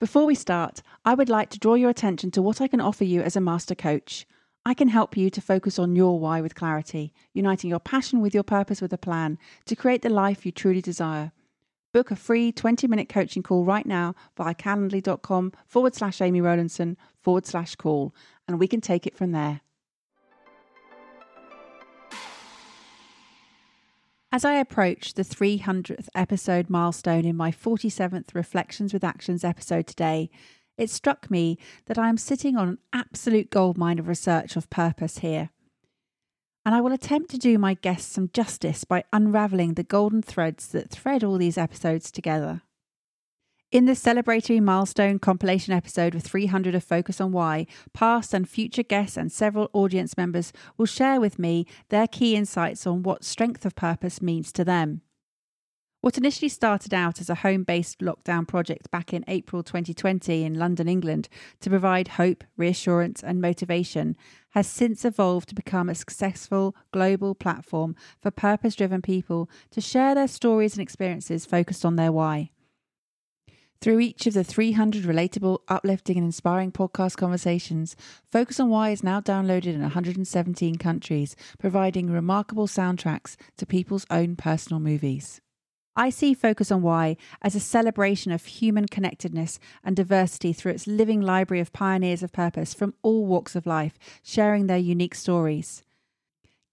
Before we start, I would like to draw your attention to what I can offer you as a master coach. I can help you to focus on your why with clarity, uniting your passion with your purpose with a plan to create the life you truly desire. Book a free 20 minute coaching call right now via calendly.com forward slash Amy Rowlandson forward slash call, and we can take it from there. As I approach the 300th episode milestone in my 47th Reflections with Actions episode today, it struck me that I am sitting on an absolute goldmine of research of purpose here. And I will attempt to do my guests some justice by unravelling the golden threads that thread all these episodes together. In this celebratory milestone compilation episode with 300 of Focus on Why, past and future guests and several audience members will share with me their key insights on what strength of purpose means to them. What initially started out as a home based lockdown project back in April 2020 in London, England, to provide hope, reassurance, and motivation, has since evolved to become a successful global platform for purpose driven people to share their stories and experiences focused on their why. Through each of the 300 relatable, uplifting, and inspiring podcast conversations, Focus on Why is now downloaded in 117 countries, providing remarkable soundtracks to people's own personal movies. I see Focus on Why as a celebration of human connectedness and diversity through its living library of pioneers of purpose from all walks of life, sharing their unique stories.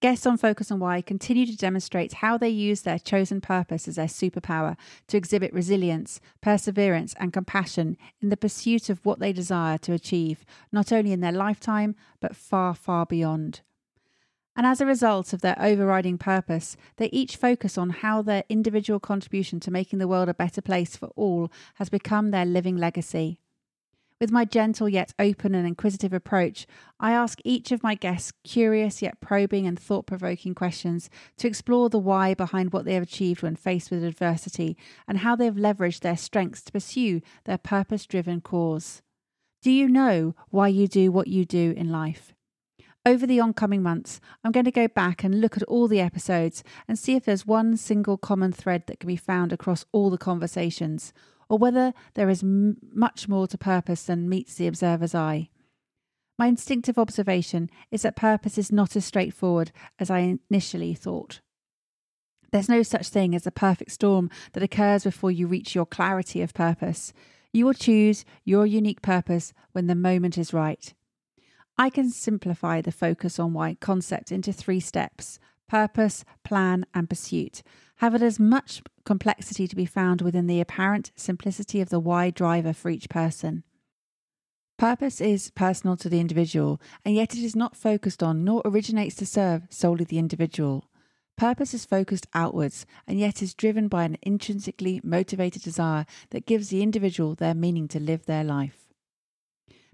Guests on Focus on Why continue to demonstrate how they use their chosen purpose as their superpower to exhibit resilience, perseverance, and compassion in the pursuit of what they desire to achieve, not only in their lifetime, but far, far beyond. And as a result of their overriding purpose, they each focus on how their individual contribution to making the world a better place for all has become their living legacy. With my gentle yet open and inquisitive approach, I ask each of my guests curious yet probing and thought provoking questions to explore the why behind what they have achieved when faced with adversity and how they have leveraged their strengths to pursue their purpose driven cause. Do you know why you do what you do in life? Over the oncoming months, I'm going to go back and look at all the episodes and see if there's one single common thread that can be found across all the conversations or whether there is m- much more to purpose than meets the observer's eye. My instinctive observation is that purpose is not as straightforward as I initially thought. There's no such thing as a perfect storm that occurs before you reach your clarity of purpose. You will choose your unique purpose when the moment is right. I can simplify the focus on why concept into three steps purpose, plan, and pursuit. Have it as much complexity to be found within the apparent simplicity of the why driver for each person. Purpose is personal to the individual, and yet it is not focused on nor originates to serve solely the individual. Purpose is focused outwards, and yet is driven by an intrinsically motivated desire that gives the individual their meaning to live their life.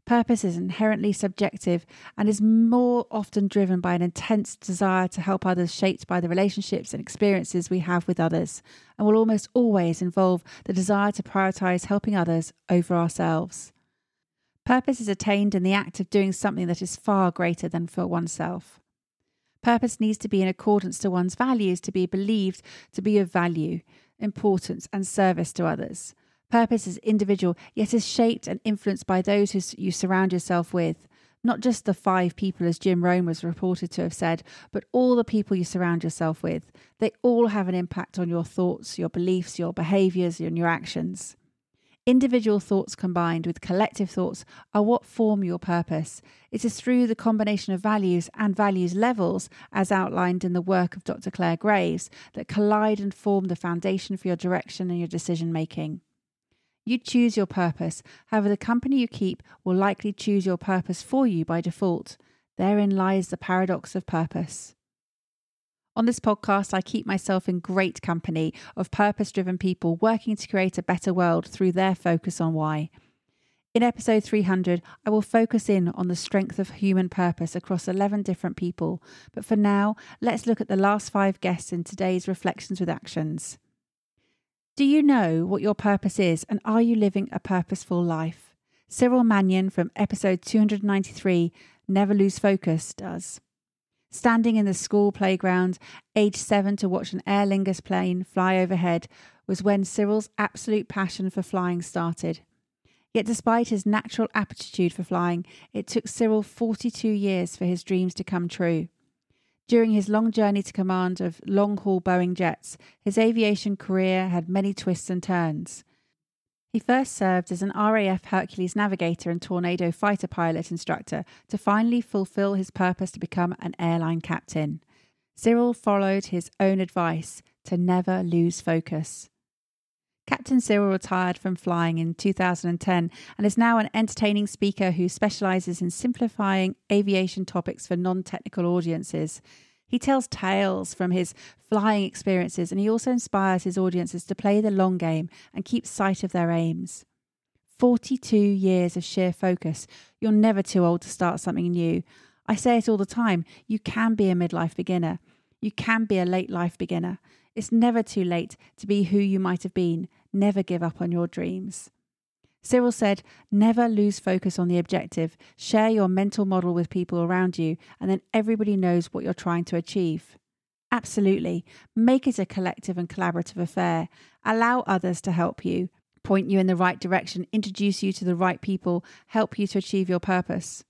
Purpose is inherently subjective and is more often driven by an intense desire to help others, shaped by the relationships and experiences we have with others, and will almost always involve the desire to prioritize helping others over ourselves. Purpose is attained in the act of doing something that is far greater than for oneself. Purpose needs to be in accordance to one's values to be believed to be of value, importance, and service to others. Purpose is individual, yet is shaped and influenced by those who you surround yourself with. Not just the five people, as Jim Rohn was reported to have said, but all the people you surround yourself with. They all have an impact on your thoughts, your beliefs, your behaviors, and your actions. Individual thoughts combined with collective thoughts are what form your purpose. It is through the combination of values and values levels, as outlined in the work of Dr. Clare Graves, that collide and form the foundation for your direction and your decision making. You choose your purpose. However, the company you keep will likely choose your purpose for you by default. Therein lies the paradox of purpose. On this podcast, I keep myself in great company of purpose driven people working to create a better world through their focus on why. In episode 300, I will focus in on the strength of human purpose across 11 different people. But for now, let's look at the last five guests in today's Reflections with Actions. Do you know what your purpose is and are you living a purposeful life? Cyril Mannion from episode 293, Never Lose Focus, does. Standing in the school playground, age seven, to watch an Aer Lingus plane fly overhead was when Cyril's absolute passion for flying started. Yet, despite his natural aptitude for flying, it took Cyril 42 years for his dreams to come true. During his long journey to command of long haul Boeing jets, his aviation career had many twists and turns. He first served as an RAF Hercules navigator and Tornado fighter pilot instructor to finally fulfill his purpose to become an airline captain. Cyril followed his own advice to never lose focus. Captain Cyril retired from flying in 2010 and is now an entertaining speaker who specializes in simplifying aviation topics for non technical audiences. He tells tales from his flying experiences and he also inspires his audiences to play the long game and keep sight of their aims. 42 years of sheer focus. You're never too old to start something new. I say it all the time you can be a midlife beginner, you can be a late life beginner. It's never too late to be who you might have been. Never give up on your dreams. Cyril said, Never lose focus on the objective. Share your mental model with people around you, and then everybody knows what you're trying to achieve. Absolutely. Make it a collective and collaborative affair. Allow others to help you, point you in the right direction, introduce you to the right people, help you to achieve your purpose.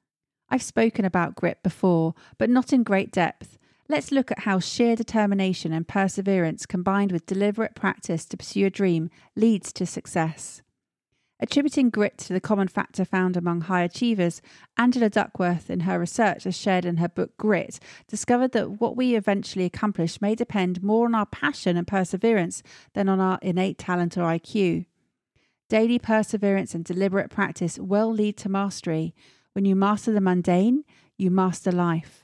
I've spoken about grit before, but not in great depth. Let's look at how sheer determination and perseverance combined with deliberate practice to pursue a dream leads to success. Attributing grit to the common factor found among high achievers, Angela Duckworth, in her research as shared in her book Grit, discovered that what we eventually accomplish may depend more on our passion and perseverance than on our innate talent or IQ. Daily perseverance and deliberate practice will lead to mastery. When you master the mundane, you master life.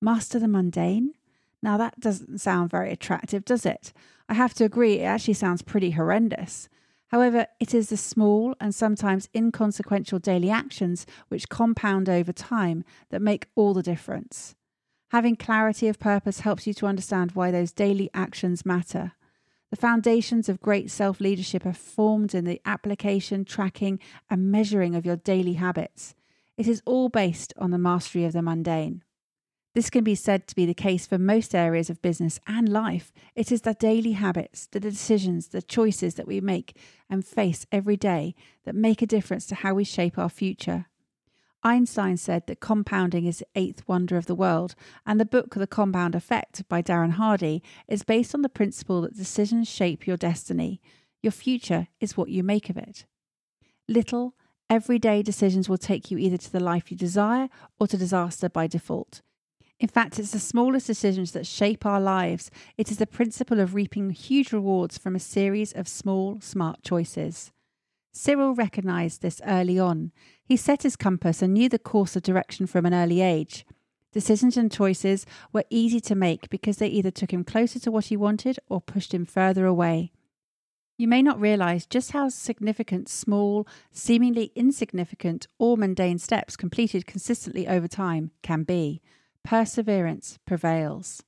Master the mundane? Now, that doesn't sound very attractive, does it? I have to agree, it actually sounds pretty horrendous. However, it is the small and sometimes inconsequential daily actions which compound over time that make all the difference. Having clarity of purpose helps you to understand why those daily actions matter. The foundations of great self leadership are formed in the application, tracking, and measuring of your daily habits. It is all based on the mastery of the mundane. This can be said to be the case for most areas of business and life. It is the daily habits, the decisions, the choices that we make and face every day that make a difference to how we shape our future. Einstein said that compounding is the eighth wonder of the world, and the book The Compound Effect by Darren Hardy is based on the principle that decisions shape your destiny. Your future is what you make of it. Little, everyday decisions will take you either to the life you desire or to disaster by default. In fact, it's the smallest decisions that shape our lives. It is the principle of reaping huge rewards from a series of small, smart choices. Cyril recognized this early on. He set his compass and knew the course of direction from an early age. Decisions and choices were easy to make because they either took him closer to what he wanted or pushed him further away. You may not realize just how significant small, seemingly insignificant, or mundane steps completed consistently over time can be perseverance prevails.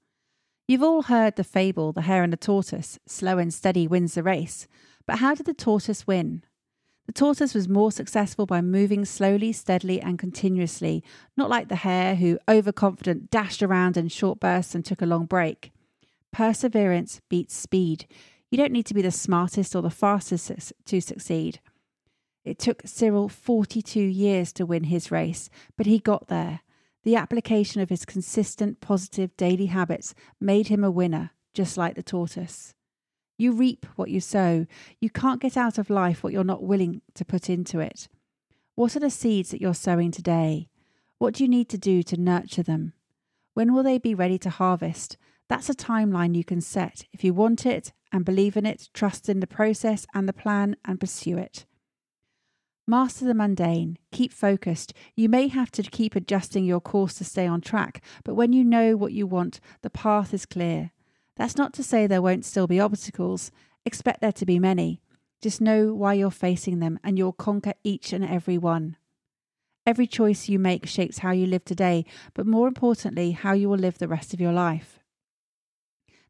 You've all heard the fable, The Hare and the Tortoise slow and steady wins the race. But how did the tortoise win? The tortoise was more successful by moving slowly, steadily, and continuously, not like the hare who, overconfident, dashed around in short bursts and took a long break. Perseverance beats speed. You don't need to be the smartest or the fastest to succeed. It took Cyril 42 years to win his race, but he got there. The application of his consistent positive daily habits made him a winner, just like the tortoise. You reap what you sow. You can't get out of life what you're not willing to put into it. What are the seeds that you're sowing today? What do you need to do to nurture them? When will they be ready to harvest? That's a timeline you can set. If you want it and believe in it, trust in the process and the plan and pursue it. Master the mundane, keep focused. You may have to keep adjusting your course to stay on track, but when you know what you want, the path is clear. That's not to say there won't still be obstacles. Expect there to be many. Just know why you're facing them and you'll conquer each and every one. Every choice you make shapes how you live today, but more importantly, how you will live the rest of your life.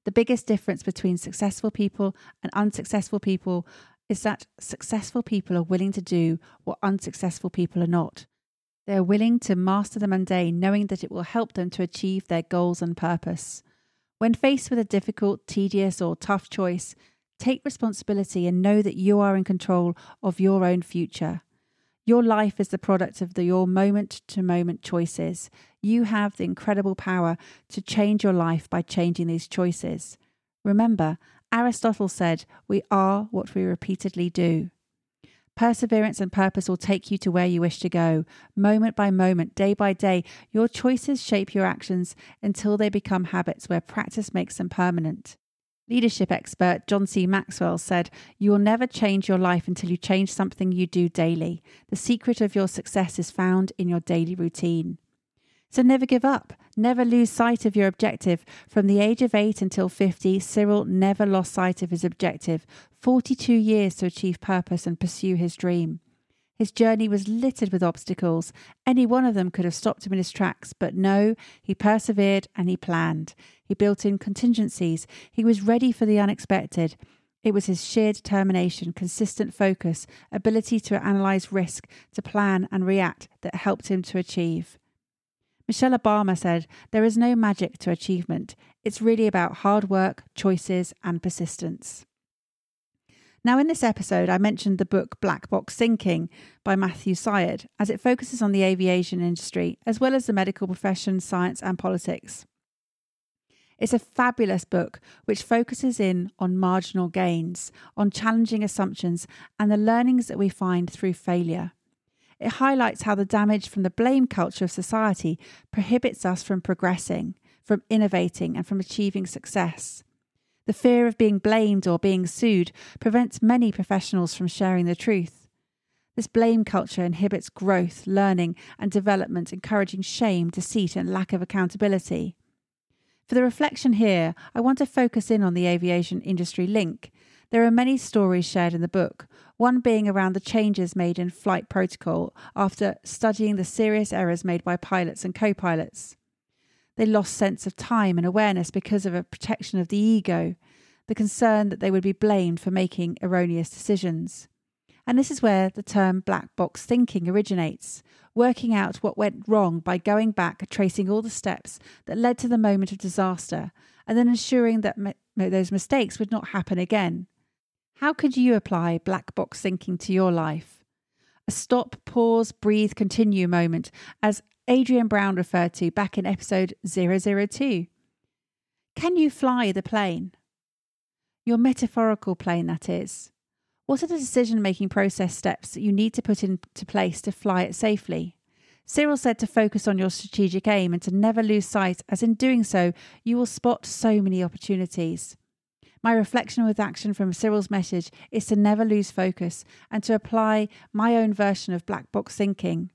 The biggest difference between successful people and unsuccessful people is that successful people are willing to do what unsuccessful people are not. They are willing to master the mundane, knowing that it will help them to achieve their goals and purpose. When faced with a difficult, tedious, or tough choice, take responsibility and know that you are in control of your own future. Your life is the product of the, your moment to moment choices. You have the incredible power to change your life by changing these choices. Remember, Aristotle said, We are what we repeatedly do. Perseverance and purpose will take you to where you wish to go. Moment by moment, day by day, your choices shape your actions until they become habits where practice makes them permanent. Leadership expert John C. Maxwell said, You will never change your life until you change something you do daily. The secret of your success is found in your daily routine. So never give up. Never lose sight of your objective. From the age of 8 until 50, Cyril never lost sight of his objective 42 years to achieve purpose and pursue his dream. His journey was littered with obstacles. Any one of them could have stopped him in his tracks, but no, he persevered and he planned. He built in contingencies. He was ready for the unexpected. It was his sheer determination, consistent focus, ability to analyze risk, to plan and react that helped him to achieve. Michelle Obama said, There is no magic to achievement. It's really about hard work, choices, and persistence. Now, in this episode, I mentioned the book Black Box Thinking by Matthew Syed, as it focuses on the aviation industry as well as the medical profession, science, and politics. It's a fabulous book which focuses in on marginal gains, on challenging assumptions, and the learnings that we find through failure. It highlights how the damage from the blame culture of society prohibits us from progressing, from innovating, and from achieving success. The fear of being blamed or being sued prevents many professionals from sharing the truth. This blame culture inhibits growth, learning, and development, encouraging shame, deceit, and lack of accountability. For the reflection here, I want to focus in on the aviation industry link. There are many stories shared in the book, one being around the changes made in flight protocol after studying the serious errors made by pilots and co pilots. They lost sense of time and awareness because of a protection of the ego, the concern that they would be blamed for making erroneous decisions. And this is where the term black box thinking originates, working out what went wrong by going back, tracing all the steps that led to the moment of disaster, and then ensuring that those mistakes would not happen again. How could you apply black box thinking to your life? A stop, pause, breathe, continue moment, as Adrian Brown referred to back in episode 002. Can you fly the plane? Your metaphorical plane, that is. What are the decision making process steps that you need to put into place to fly it safely? Cyril said to focus on your strategic aim and to never lose sight, as in doing so, you will spot so many opportunities. My reflection with action from Cyril's message is to never lose focus and to apply my own version of black box thinking.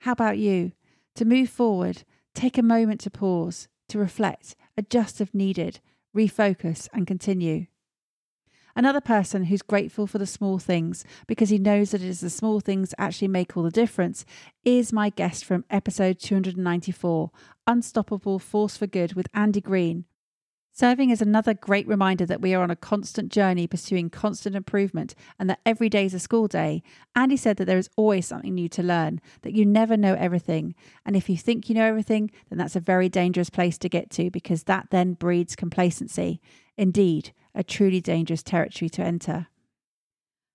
How about you? To move forward, take a moment to pause, to reflect, adjust if needed, refocus, and continue. Another person who's grateful for the small things because he knows that it is the small things actually make all the difference is my guest from episode 294 Unstoppable Force for Good with Andy Green, Serving is another great reminder that we are on a constant journey pursuing constant improvement and that every day is a school day. Andy said that there is always something new to learn, that you never know everything. And if you think you know everything, then that's a very dangerous place to get to because that then breeds complacency. Indeed, a truly dangerous territory to enter.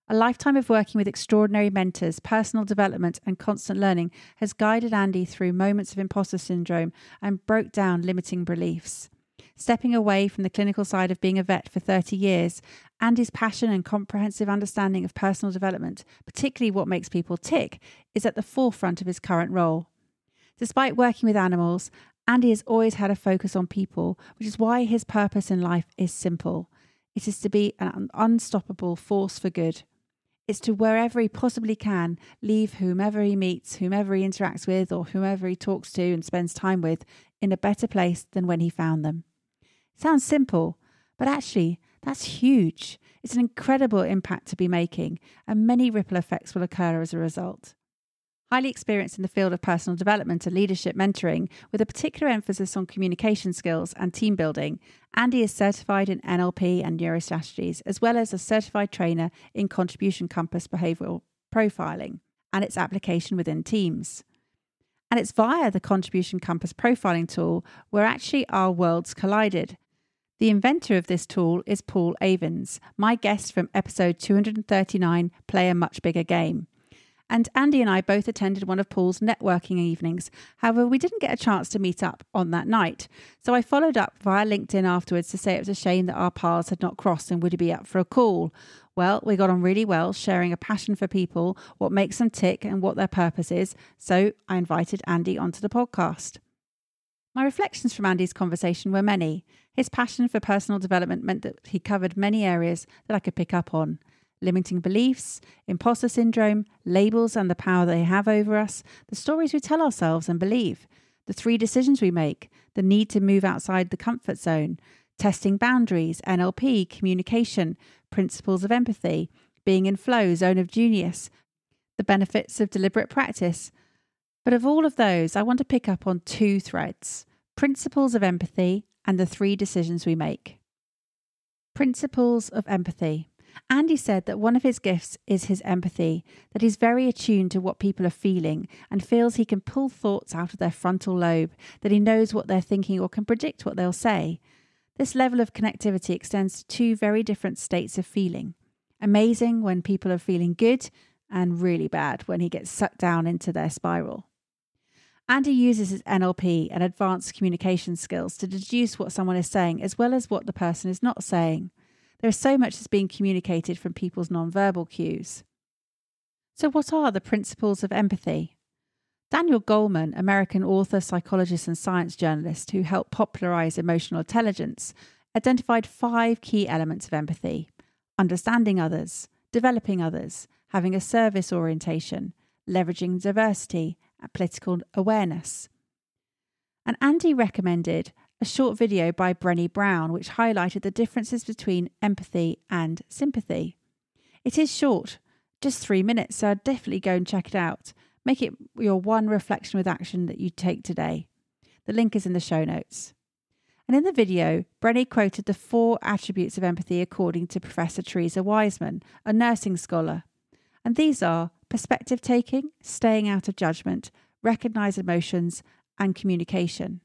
A lifetime of working with extraordinary mentors, personal development, and constant learning has guided Andy through moments of imposter syndrome and broke down limiting beliefs. Stepping away from the clinical side of being a vet for 30 years, Andy's passion and comprehensive understanding of personal development, particularly what makes people tick, is at the forefront of his current role. Despite working with animals, Andy has always had a focus on people, which is why his purpose in life is simple it is to be an unstoppable force for good. It's to wherever he possibly can leave whomever he meets, whomever he interacts with, or whomever he talks to and spends time with in a better place than when he found them. Sounds simple, but actually, that's huge. It's an incredible impact to be making, and many ripple effects will occur as a result. Highly experienced in the field of personal development and leadership mentoring, with a particular emphasis on communication skills and team building, Andy is certified in NLP and neurostrategies, as well as a certified trainer in Contribution Compass behavioral profiling and its application within teams. And it's via the Contribution Compass profiling tool where actually our worlds collided. The inventor of this tool is Paul Avins, my guest from episode 239 Play a Much Bigger Game. And Andy and I both attended one of Paul's networking evenings. However, we didn't get a chance to meet up on that night. So I followed up via LinkedIn afterwards to say it was a shame that our paths had not crossed and would he be up for a call. Well, we got on really well, sharing a passion for people, what makes them tick, and what their purpose is. So I invited Andy onto the podcast. My reflections from Andy's conversation were many. His passion for personal development meant that he covered many areas that I could pick up on limiting beliefs, imposter syndrome, labels and the power they have over us, the stories we tell ourselves and believe, the three decisions we make, the need to move outside the comfort zone, testing boundaries, NLP, communication, principles of empathy, being in flow, zone of genius, the benefits of deliberate practice. But of all of those, I want to pick up on two threads principles of empathy and the three decisions we make. Principles of empathy. Andy said that one of his gifts is his empathy, that he's very attuned to what people are feeling and feels he can pull thoughts out of their frontal lobe, that he knows what they're thinking or can predict what they'll say. This level of connectivity extends to two very different states of feeling amazing when people are feeling good, and really bad when he gets sucked down into their spiral. Andy uses his NLP and advanced communication skills to deduce what someone is saying as well as what the person is not saying. There is so much that's being communicated from people's nonverbal cues. So, what are the principles of empathy? Daniel Goleman, American author, psychologist, and science journalist who helped popularize emotional intelligence, identified five key elements of empathy understanding others, developing others, having a service orientation, leveraging diversity, and political awareness. And Andy recommended a short video by Brené Brown, which highlighted the differences between empathy and sympathy. It is short, just three minutes, so I'd definitely go and check it out. Make it your one reflection with action that you take today. The link is in the show notes. And in the video, Brené quoted the four attributes of empathy according to Professor Theresa Wiseman, a nursing scholar. And these are perspective taking, staying out of judgment, recognize emotions, and communication.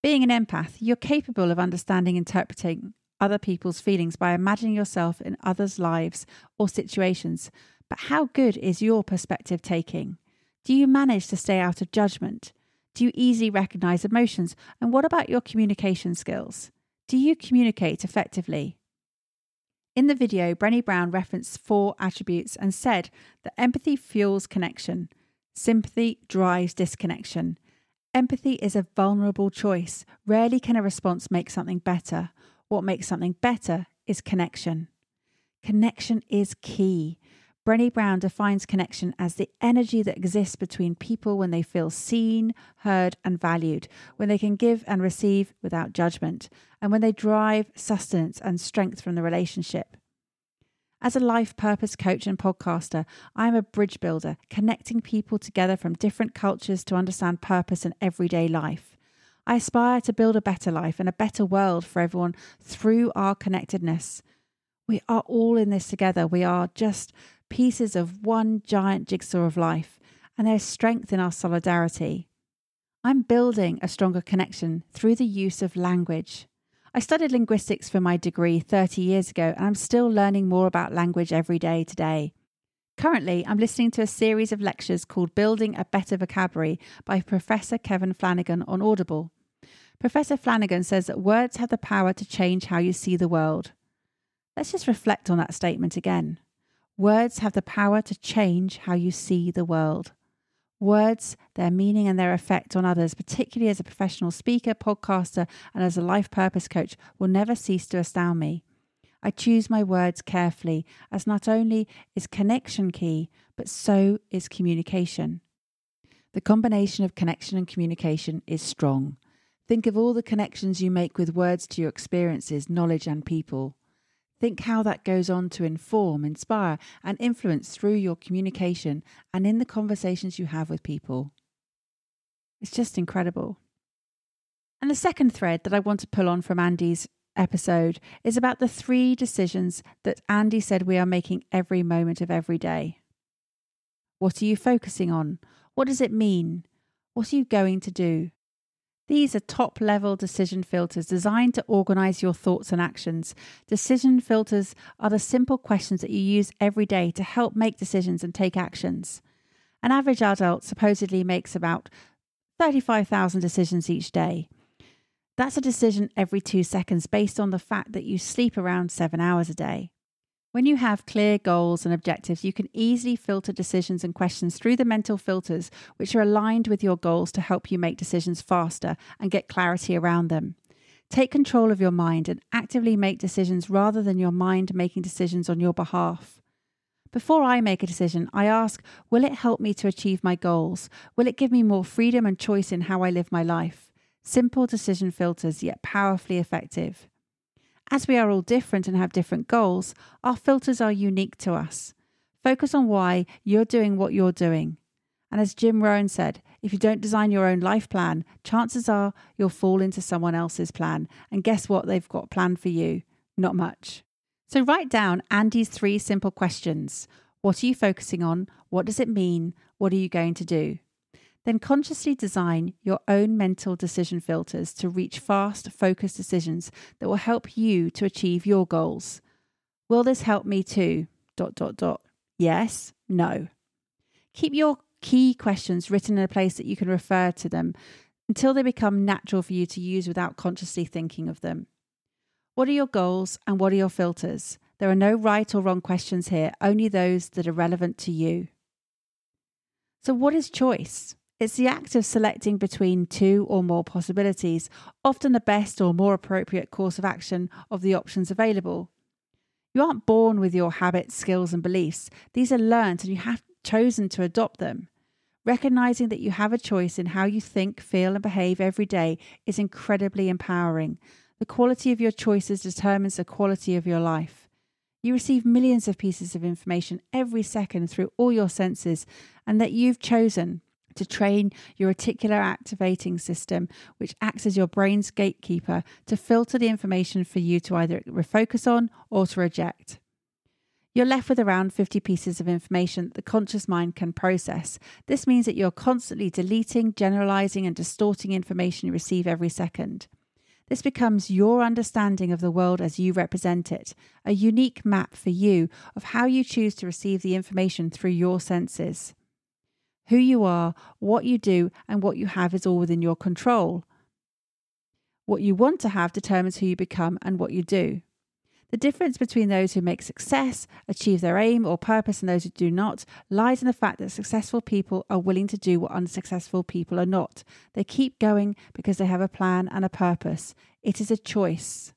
Being an empath, you're capable of understanding, interpreting other people's feelings by imagining yourself in others' lives or situations. But how good is your perspective taking? Do you manage to stay out of judgment? Do you easily recognize emotions? And what about your communication skills? Do you communicate effectively? In the video, Brené Brown referenced four attributes and said that empathy fuels connection, sympathy drives disconnection, Empathy is a vulnerable choice. Rarely can a response make something better. What makes something better is connection. Connection is key. Brené Brown defines connection as the energy that exists between people when they feel seen, heard, and valued, when they can give and receive without judgment, and when they drive sustenance and strength from the relationship. As a life purpose coach and podcaster, I am a bridge builder, connecting people together from different cultures to understand purpose in everyday life. I aspire to build a better life and a better world for everyone through our connectedness. We are all in this together. We are just pieces of one giant jigsaw of life, and there's strength in our solidarity. I'm building a stronger connection through the use of language. I studied linguistics for my degree 30 years ago, and I'm still learning more about language every day today. Currently, I'm listening to a series of lectures called Building a Better Vocabulary by Professor Kevin Flanigan on Audible. Professor Flanigan says that words have the power to change how you see the world. Let's just reflect on that statement again. Words have the power to change how you see the world. Words, their meaning, and their effect on others, particularly as a professional speaker, podcaster, and as a life purpose coach, will never cease to astound me. I choose my words carefully, as not only is connection key, but so is communication. The combination of connection and communication is strong. Think of all the connections you make with words to your experiences, knowledge, and people. Think how that goes on to inform, inspire, and influence through your communication and in the conversations you have with people. It's just incredible. And the second thread that I want to pull on from Andy's episode is about the three decisions that Andy said we are making every moment of every day. What are you focusing on? What does it mean? What are you going to do? These are top level decision filters designed to organize your thoughts and actions. Decision filters are the simple questions that you use every day to help make decisions and take actions. An average adult supposedly makes about 35,000 decisions each day. That's a decision every two seconds based on the fact that you sleep around seven hours a day. When you have clear goals and objectives, you can easily filter decisions and questions through the mental filters, which are aligned with your goals to help you make decisions faster and get clarity around them. Take control of your mind and actively make decisions rather than your mind making decisions on your behalf. Before I make a decision, I ask Will it help me to achieve my goals? Will it give me more freedom and choice in how I live my life? Simple decision filters, yet powerfully effective. As we are all different and have different goals, our filters are unique to us. Focus on why you're doing what you're doing. And as Jim Rohn said, if you don't design your own life plan, chances are you'll fall into someone else's plan. And guess what they've got planned for you? Not much. So write down Andy's three simple questions. What are you focusing on? What does it mean? What are you going to do? Then consciously design your own mental decision filters to reach fast, focused decisions that will help you to achieve your goals. Will this help me too? Dot dot dot. Yes, no. Keep your key questions written in a place that you can refer to them until they become natural for you to use without consciously thinking of them. What are your goals and what are your filters? There are no right or wrong questions here, only those that are relevant to you. So, what is choice? It's the act of selecting between two or more possibilities, often the best or more appropriate course of action of the options available. You aren't born with your habits, skills, and beliefs. These are learned and you have chosen to adopt them. Recognizing that you have a choice in how you think, feel, and behave every day is incredibly empowering. The quality of your choices determines the quality of your life. You receive millions of pieces of information every second through all your senses, and that you've chosen to train your reticular activating system, which acts as your brain's gatekeeper to filter the information for you to either refocus on or to reject. You're left with around 50 pieces of information that the conscious mind can process. This means that you're constantly deleting, generalizing, and distorting information you receive every second. This becomes your understanding of the world as you represent it, a unique map for you of how you choose to receive the information through your senses. Who you are, what you do, and what you have is all within your control. What you want to have determines who you become and what you do. The difference between those who make success, achieve their aim or purpose, and those who do not lies in the fact that successful people are willing to do what unsuccessful people are not. They keep going because they have a plan and a purpose. It is a choice.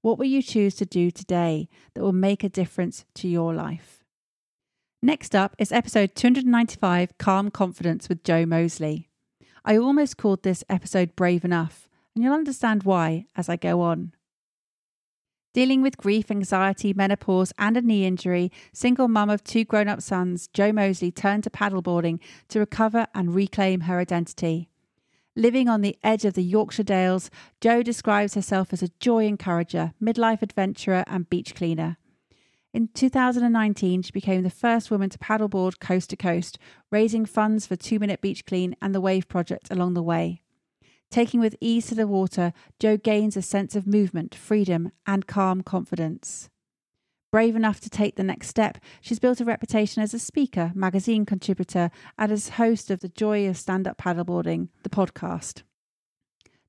What will you choose to do today that will make a difference to your life? Next up is episode 295 Calm Confidence with Jo Moseley. I almost called this episode Brave Enough, and you'll understand why as I go on. Dealing with grief, anxiety, menopause, and a knee injury, single mum of two grown up sons, Jo Moseley turned to paddleboarding to recover and reclaim her identity. Living on the edge of the Yorkshire Dales, Jo describes herself as a joy encourager, midlife adventurer, and beach cleaner. In 2019, she became the first woman to paddleboard coast to coast, raising funds for Two Minute Beach Clean and the Wave Project along the way. Taking with ease to the water, Jo gains a sense of movement, freedom, and calm confidence. Brave enough to take the next step, she's built a reputation as a speaker, magazine contributor, and as host of The Joy of Stand Up Paddleboarding, the podcast.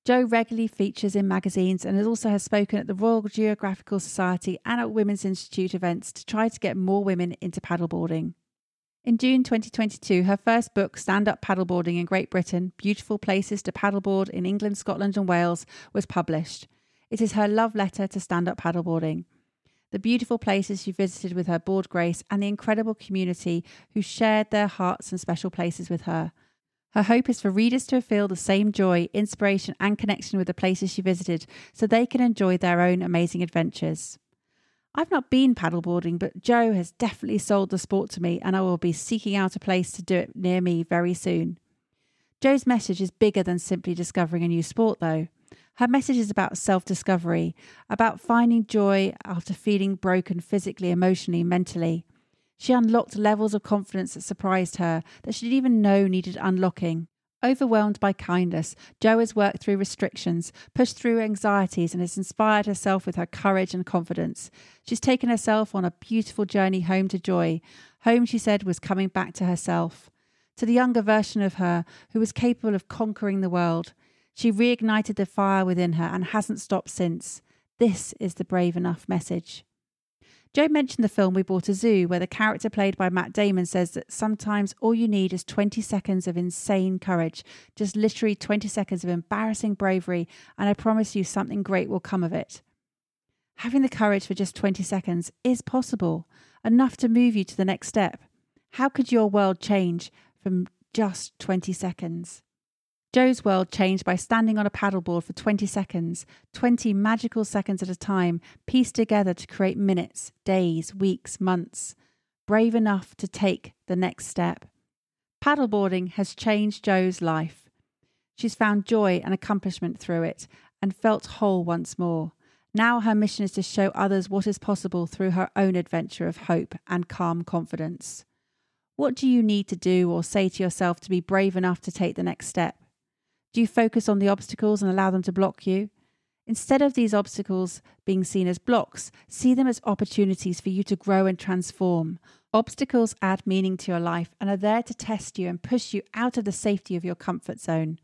Jo regularly features in magazines and also has spoken at the Royal Geographical Society and at Women's Institute events to try to get more women into paddleboarding. In June 2022, her first book, Stand Up Paddleboarding in Great Britain Beautiful Places to Paddleboard in England, Scotland, and Wales, was published. It is her love letter to stand up paddleboarding. the beautiful places she visited with her board grace, and the incredible community who shared their hearts and special places with her. Her hope is for readers to feel the same joy, inspiration, and connection with the places she visited so they can enjoy their own amazing adventures. I've not been paddleboarding, but Jo has definitely sold the sport to me, and I will be seeking out a place to do it near me very soon. Jo's message is bigger than simply discovering a new sport, though. Her message is about self discovery, about finding joy after feeling broken physically, emotionally, mentally. She unlocked levels of confidence that surprised her, that she didn't even know needed unlocking. Overwhelmed by kindness, Jo has worked through restrictions, pushed through anxieties, and has inspired herself with her courage and confidence. She's taken herself on a beautiful journey home to joy. Home, she said, was coming back to herself, to the younger version of her who was capable of conquering the world. She reignited the fire within her and hasn't stopped since. This is the brave enough message. Jo mentioned the film We Bought a Zoo, where the character played by Matt Damon says that sometimes all you need is 20 seconds of insane courage, just literally 20 seconds of embarrassing bravery, and I promise you something great will come of it. Having the courage for just 20 seconds is possible, enough to move you to the next step. How could your world change from just 20 seconds? Jo's world changed by standing on a paddleboard for 20 seconds, 20 magical seconds at a time, pieced together to create minutes, days, weeks, months. Brave enough to take the next step. Paddleboarding has changed Jo's life. She's found joy and accomplishment through it and felt whole once more. Now her mission is to show others what is possible through her own adventure of hope and calm confidence. What do you need to do or say to yourself to be brave enough to take the next step? Do you focus on the obstacles and allow them to block you? Instead of these obstacles being seen as blocks, see them as opportunities for you to grow and transform. Obstacles add meaning to your life and are there to test you and push you out of the safety of your comfort zone.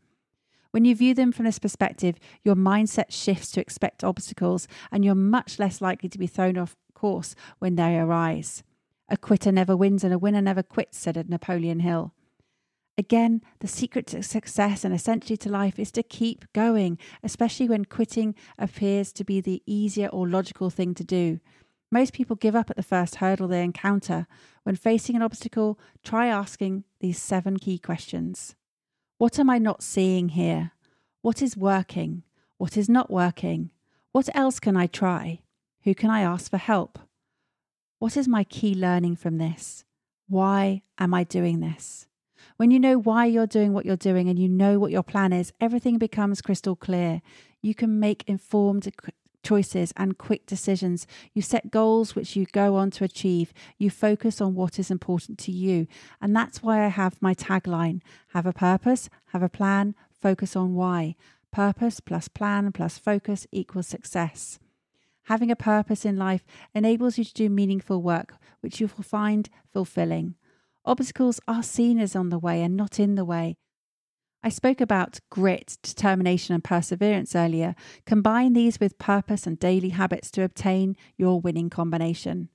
When you view them from this perspective, your mindset shifts to expect obstacles and you're much less likely to be thrown off course when they arise. A quitter never wins and a winner never quits, said Napoleon Hill. Again, the secret to success and essentially to life is to keep going, especially when quitting appears to be the easier or logical thing to do. Most people give up at the first hurdle they encounter. When facing an obstacle, try asking these seven key questions What am I not seeing here? What is working? What is not working? What else can I try? Who can I ask for help? What is my key learning from this? Why am I doing this? When you know why you're doing what you're doing and you know what your plan is, everything becomes crystal clear. You can make informed choices and quick decisions. You set goals which you go on to achieve. You focus on what is important to you. And that's why I have my tagline have a purpose, have a plan, focus on why. Purpose plus plan plus focus equals success. Having a purpose in life enables you to do meaningful work, which you will find fulfilling. Obstacles are seen as on the way and not in the way. I spoke about grit, determination, and perseverance earlier. Combine these with purpose and daily habits to obtain your winning combination.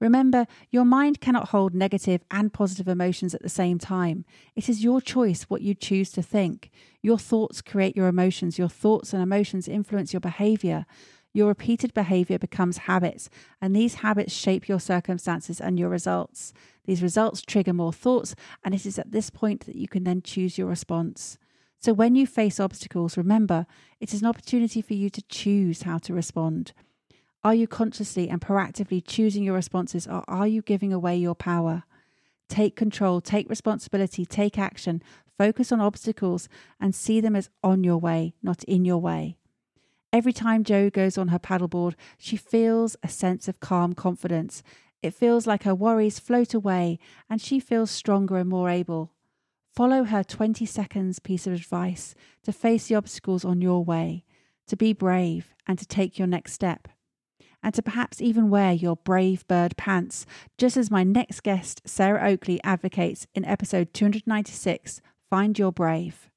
Remember, your mind cannot hold negative and positive emotions at the same time. It is your choice what you choose to think. Your thoughts create your emotions. Your thoughts and emotions influence your behavior. Your repeated behavior becomes habits, and these habits shape your circumstances and your results. These results trigger more thoughts, and it is at this point that you can then choose your response. So, when you face obstacles, remember it is an opportunity for you to choose how to respond. Are you consciously and proactively choosing your responses, or are you giving away your power? Take control, take responsibility, take action, focus on obstacles, and see them as on your way, not in your way. Every time Jo goes on her paddleboard, she feels a sense of calm confidence. It feels like her worries float away and she feels stronger and more able. Follow her 20 seconds piece of advice to face the obstacles on your way, to be brave and to take your next step, and to perhaps even wear your brave bird pants, just as my next guest, Sarah Oakley, advocates in episode 296 Find Your Brave.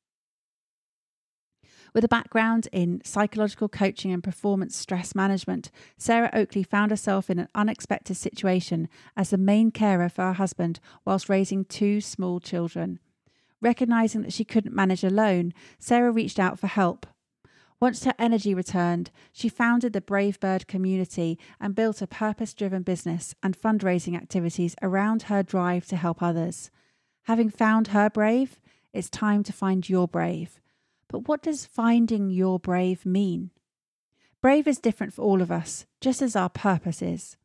With a background in psychological coaching and performance stress management, Sarah Oakley found herself in an unexpected situation as the main carer for her husband whilst raising two small children. Recognizing that she couldn't manage alone, Sarah reached out for help. Once her energy returned, she founded the Brave Bird community and built a purpose driven business and fundraising activities around her drive to help others. Having found her brave, it's time to find your brave. But what does finding your brave mean? Brave is different for all of us, just as our purpose is.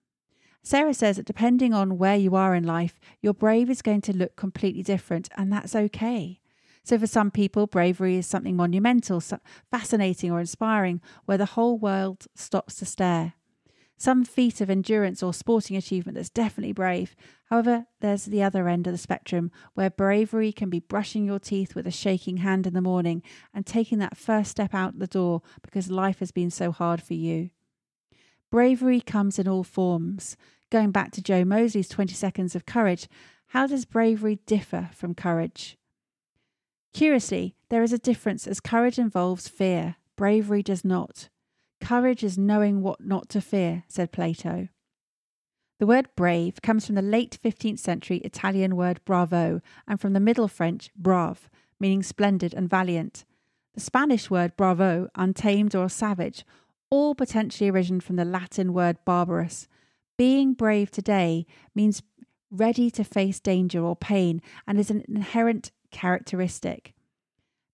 Sarah says that depending on where you are in life, your brave is going to look completely different, and that's okay. So, for some people, bravery is something monumental, fascinating, or inspiring, where the whole world stops to stare. Some feat of endurance or sporting achievement that's definitely brave. However, there's the other end of the spectrum, where bravery can be brushing your teeth with a shaking hand in the morning and taking that first step out the door because life has been so hard for you. Bravery comes in all forms. Going back to Jo Moseley's 20 Seconds of Courage, how does bravery differ from courage? Curiously, there is a difference as courage involves fear, bravery does not. Courage is knowing what not to fear, said Plato. The word brave comes from the late 15th century Italian word bravo and from the Middle French brave, meaning splendid and valiant. The Spanish word bravo, untamed or savage, all potentially origin from the Latin word barbarous. Being brave today means ready to face danger or pain and is an inherent characteristic.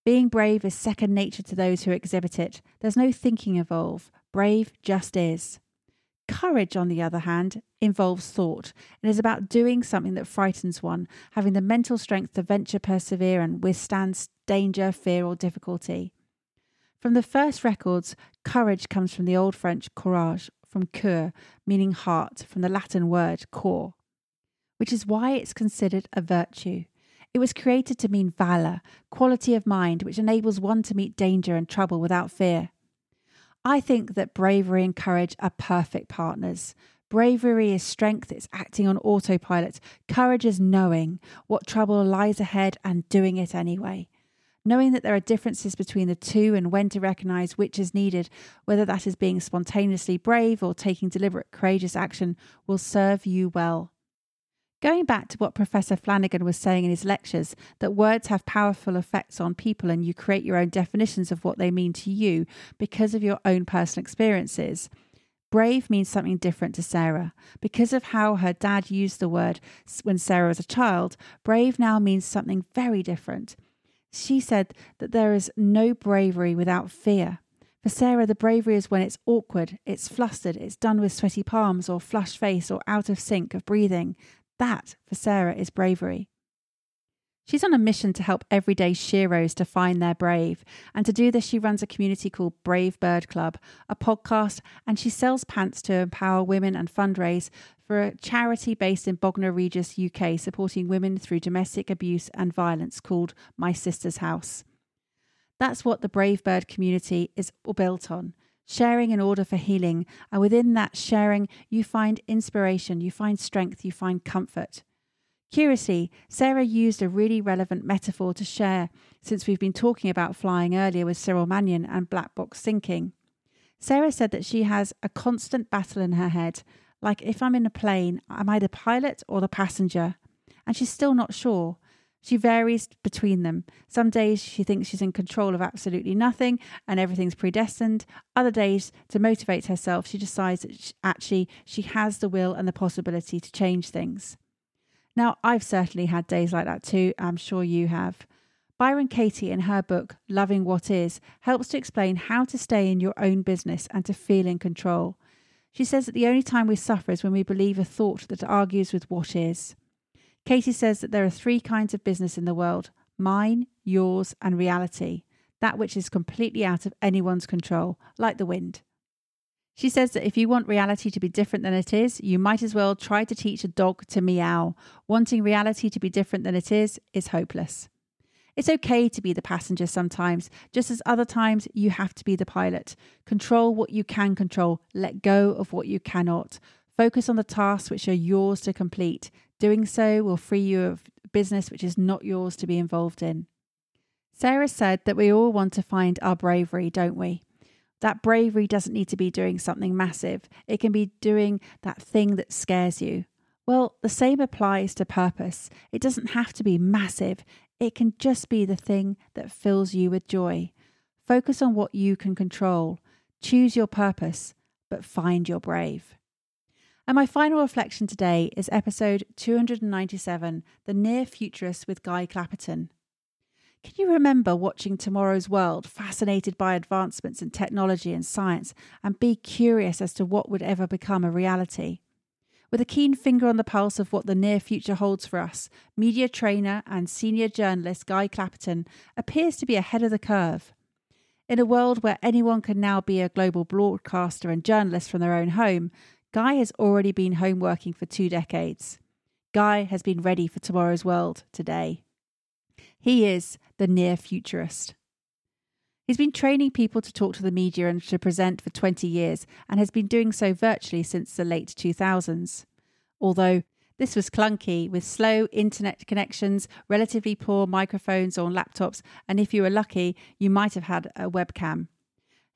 Being brave is second nature to those who exhibit it. There's no thinking involved. Brave just is. Courage, on the other hand, involves thought and is about doing something that frightens one, having the mental strength to venture, persevere, and withstand danger, fear, or difficulty. From the first records, courage comes from the Old French courage, from cœur, meaning heart, from the Latin word cor, which is why it's considered a virtue. It was created to mean valour, quality of mind, which enables one to meet danger and trouble without fear. I think that bravery and courage are perfect partners. Bravery is strength, it's acting on autopilot. Courage is knowing what trouble lies ahead and doing it anyway. Knowing that there are differences between the two and when to recognize which is needed, whether that is being spontaneously brave or taking deliberate, courageous action, will serve you well. Going back to what Professor Flanigan was saying in his lectures, that words have powerful effects on people and you create your own definitions of what they mean to you because of your own personal experiences. Brave means something different to Sarah. Because of how her dad used the word when Sarah was a child, brave now means something very different. She said that there is no bravery without fear. For Sarah, the bravery is when it's awkward, it's flustered, it's done with sweaty palms or flushed face or out of sync of breathing. That, for Sarah, is bravery. She's on a mission to help everyday sheroes to find their brave. And to do this, she runs a community called Brave Bird Club, a podcast, and she sells pants to empower women and fundraise for a charity based in Bognor Regis, UK, supporting women through domestic abuse and violence called My Sister's House. That's what the Brave Bird community is built on sharing in order for healing. And within that sharing, you find inspiration, you find strength, you find comfort. Curiously, Sarah used a really relevant metaphor to share since we've been talking about flying earlier with Cyril Mannion and black box thinking. Sarah said that she has a constant battle in her head, like if I'm in a plane, am I the pilot or the passenger? And she's still not sure. She varies between them. Some days she thinks she's in control of absolutely nothing and everything's predestined. Other days, to motivate herself, she decides that she, actually she has the will and the possibility to change things. Now, I've certainly had days like that too. I'm sure you have. Byron Katie, in her book Loving What Is, helps to explain how to stay in your own business and to feel in control. She says that the only time we suffer is when we believe a thought that argues with what is. Katie says that there are three kinds of business in the world mine, yours, and reality, that which is completely out of anyone's control, like the wind. She says that if you want reality to be different than it is, you might as well try to teach a dog to meow. Wanting reality to be different than it is is hopeless. It's okay to be the passenger sometimes, just as other times you have to be the pilot. Control what you can control, let go of what you cannot. Focus on the tasks which are yours to complete. Doing so will free you of business which is not yours to be involved in. Sarah said that we all want to find our bravery, don't we? That bravery doesn't need to be doing something massive, it can be doing that thing that scares you. Well, the same applies to purpose. It doesn't have to be massive, it can just be the thing that fills you with joy. Focus on what you can control. Choose your purpose, but find your brave. And my final reflection today is episode 297 The Near Futurist with Guy Clapperton. Can you remember watching Tomorrow's World, fascinated by advancements in technology and science, and be curious as to what would ever become a reality? With a keen finger on the pulse of what the near future holds for us, media trainer and senior journalist Guy Clapperton appears to be ahead of the curve. In a world where anyone can now be a global broadcaster and journalist from their own home, Guy has already been home working for two decades. Guy has been ready for tomorrow's world today. He is the near futurist. He's been training people to talk to the media and to present for 20 years and has been doing so virtually since the late 2000s. Although this was clunky with slow internet connections, relatively poor microphones on laptops, and if you were lucky, you might have had a webcam.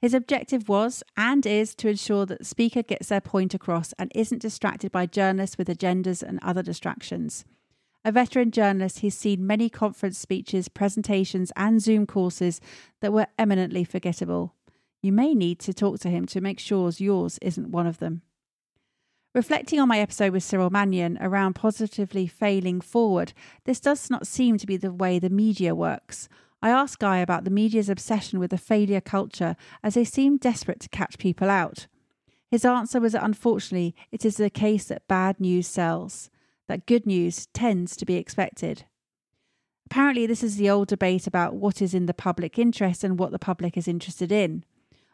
His objective was and is to ensure that the speaker gets their point across and isn't distracted by journalists with agendas and other distractions. A veteran journalist, he's seen many conference speeches, presentations, and Zoom courses that were eminently forgettable. You may need to talk to him to make sure yours isn't one of them. Reflecting on my episode with Cyril Mannion around positively failing forward, this does not seem to be the way the media works. I asked Guy about the media's obsession with the failure culture as they seem desperate to catch people out. His answer was that unfortunately it is the case that bad news sells that good news tends to be expected. Apparently, this is the old debate about what is in the public interest and what the public is interested in.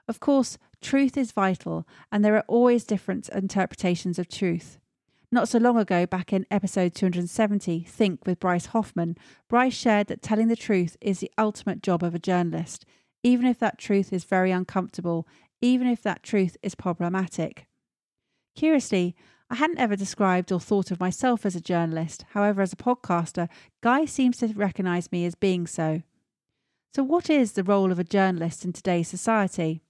Of course, truth is vital, and there are always different interpretations of truth. Not so long ago, back in episode 270, Think with Bryce Hoffman, Bryce shared that telling the truth is the ultimate job of a journalist, even if that truth is very uncomfortable, even if that truth is problematic. Curiously, I hadn't ever described or thought of myself as a journalist. However, as a podcaster, Guy seems to recognise me as being so. So, what is the role of a journalist in today's society?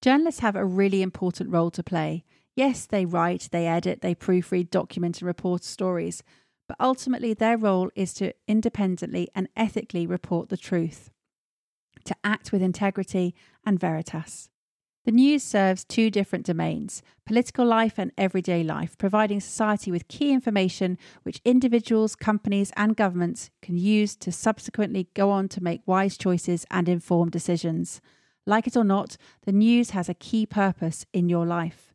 Journalists have a really important role to play. Yes, they write, they edit, they proofread, document, and report stories, but ultimately their role is to independently and ethically report the truth, to act with integrity and veritas. The news serves two different domains political life and everyday life, providing society with key information which individuals, companies, and governments can use to subsequently go on to make wise choices and informed decisions. Like it or not, the news has a key purpose in your life.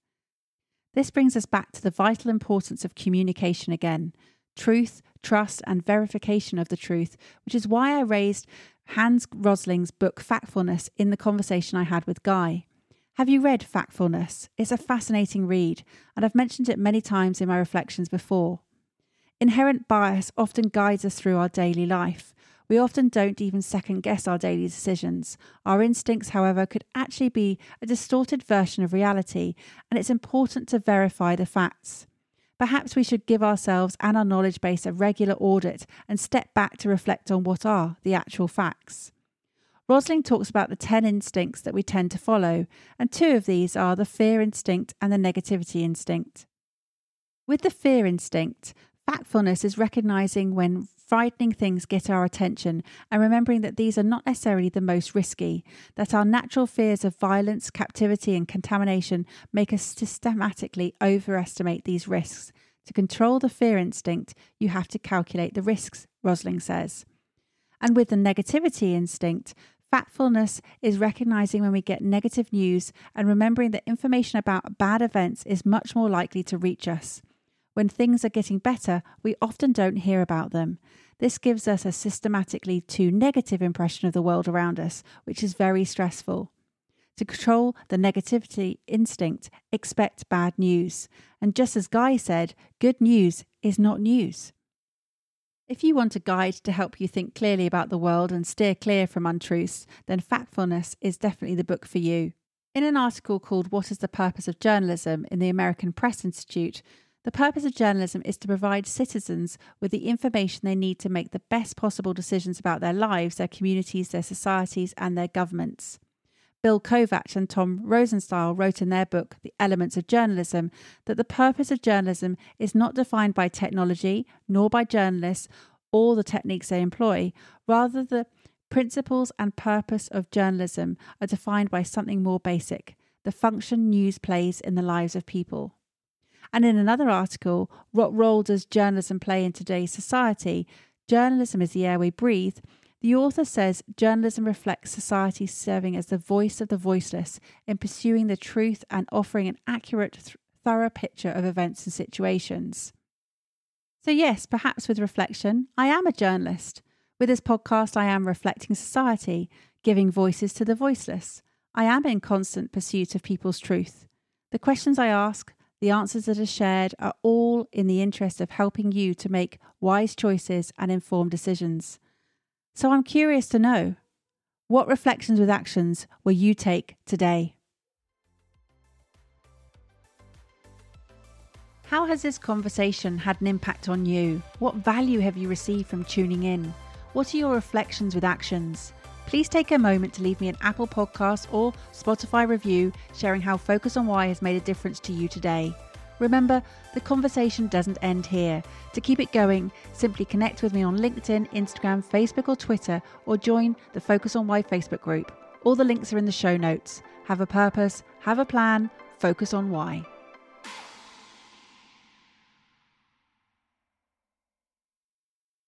This brings us back to the vital importance of communication again truth, trust, and verification of the truth, which is why I raised Hans Rosling's book Factfulness in the conversation I had with Guy. Have you read Factfulness? It's a fascinating read, and I've mentioned it many times in my reflections before. Inherent bias often guides us through our daily life. We often don't even second guess our daily decisions. Our instincts, however, could actually be a distorted version of reality, and it's important to verify the facts. Perhaps we should give ourselves and our knowledge base a regular audit and step back to reflect on what are the actual facts. Rosling talks about the 10 instincts that we tend to follow, and two of these are the fear instinct and the negativity instinct. With the fear instinct, factfulness is recognizing when frightening things get our attention and remembering that these are not necessarily the most risky, that our natural fears of violence, captivity, and contamination make us systematically overestimate these risks. To control the fear instinct, you have to calculate the risks, Rosling says. And with the negativity instinct, Factfulness is recognizing when we get negative news and remembering that information about bad events is much more likely to reach us. When things are getting better, we often don't hear about them. This gives us a systematically too negative impression of the world around us, which is very stressful. To control the negativity instinct, expect bad news. And just as Guy said, good news is not news. If you want a guide to help you think clearly about the world and steer clear from untruths, then Factfulness is definitely the book for you. In an article called What is the Purpose of Journalism in the American Press Institute, the purpose of journalism is to provide citizens with the information they need to make the best possible decisions about their lives, their communities, their societies, and their governments. Bill Kovach and Tom Rosenstiel wrote in their book, The Elements of Journalism, that the purpose of journalism is not defined by technology, nor by journalists or the techniques they employ. Rather, the principles and purpose of journalism are defined by something more basic the function news plays in the lives of people. And in another article, What Role Does Journalism Play in Today's Society? Journalism is the air we breathe. The author says journalism reflects society serving as the voice of the voiceless in pursuing the truth and offering an accurate, th- thorough picture of events and situations. So, yes, perhaps with reflection, I am a journalist. With this podcast, I am reflecting society, giving voices to the voiceless. I am in constant pursuit of people's truth. The questions I ask, the answers that are shared, are all in the interest of helping you to make wise choices and informed decisions. So I'm curious to know what reflections with actions will you take today? How has this conversation had an impact on you? What value have you received from tuning in? What are your reflections with actions? Please take a moment to leave me an Apple Podcast or Spotify review sharing how Focus on Why has made a difference to you today. Remember, the conversation doesn't end here. To keep it going, simply connect with me on LinkedIn, Instagram, Facebook, or Twitter, or join the Focus on Why Facebook group. All the links are in the show notes. Have a purpose, have a plan, focus on why.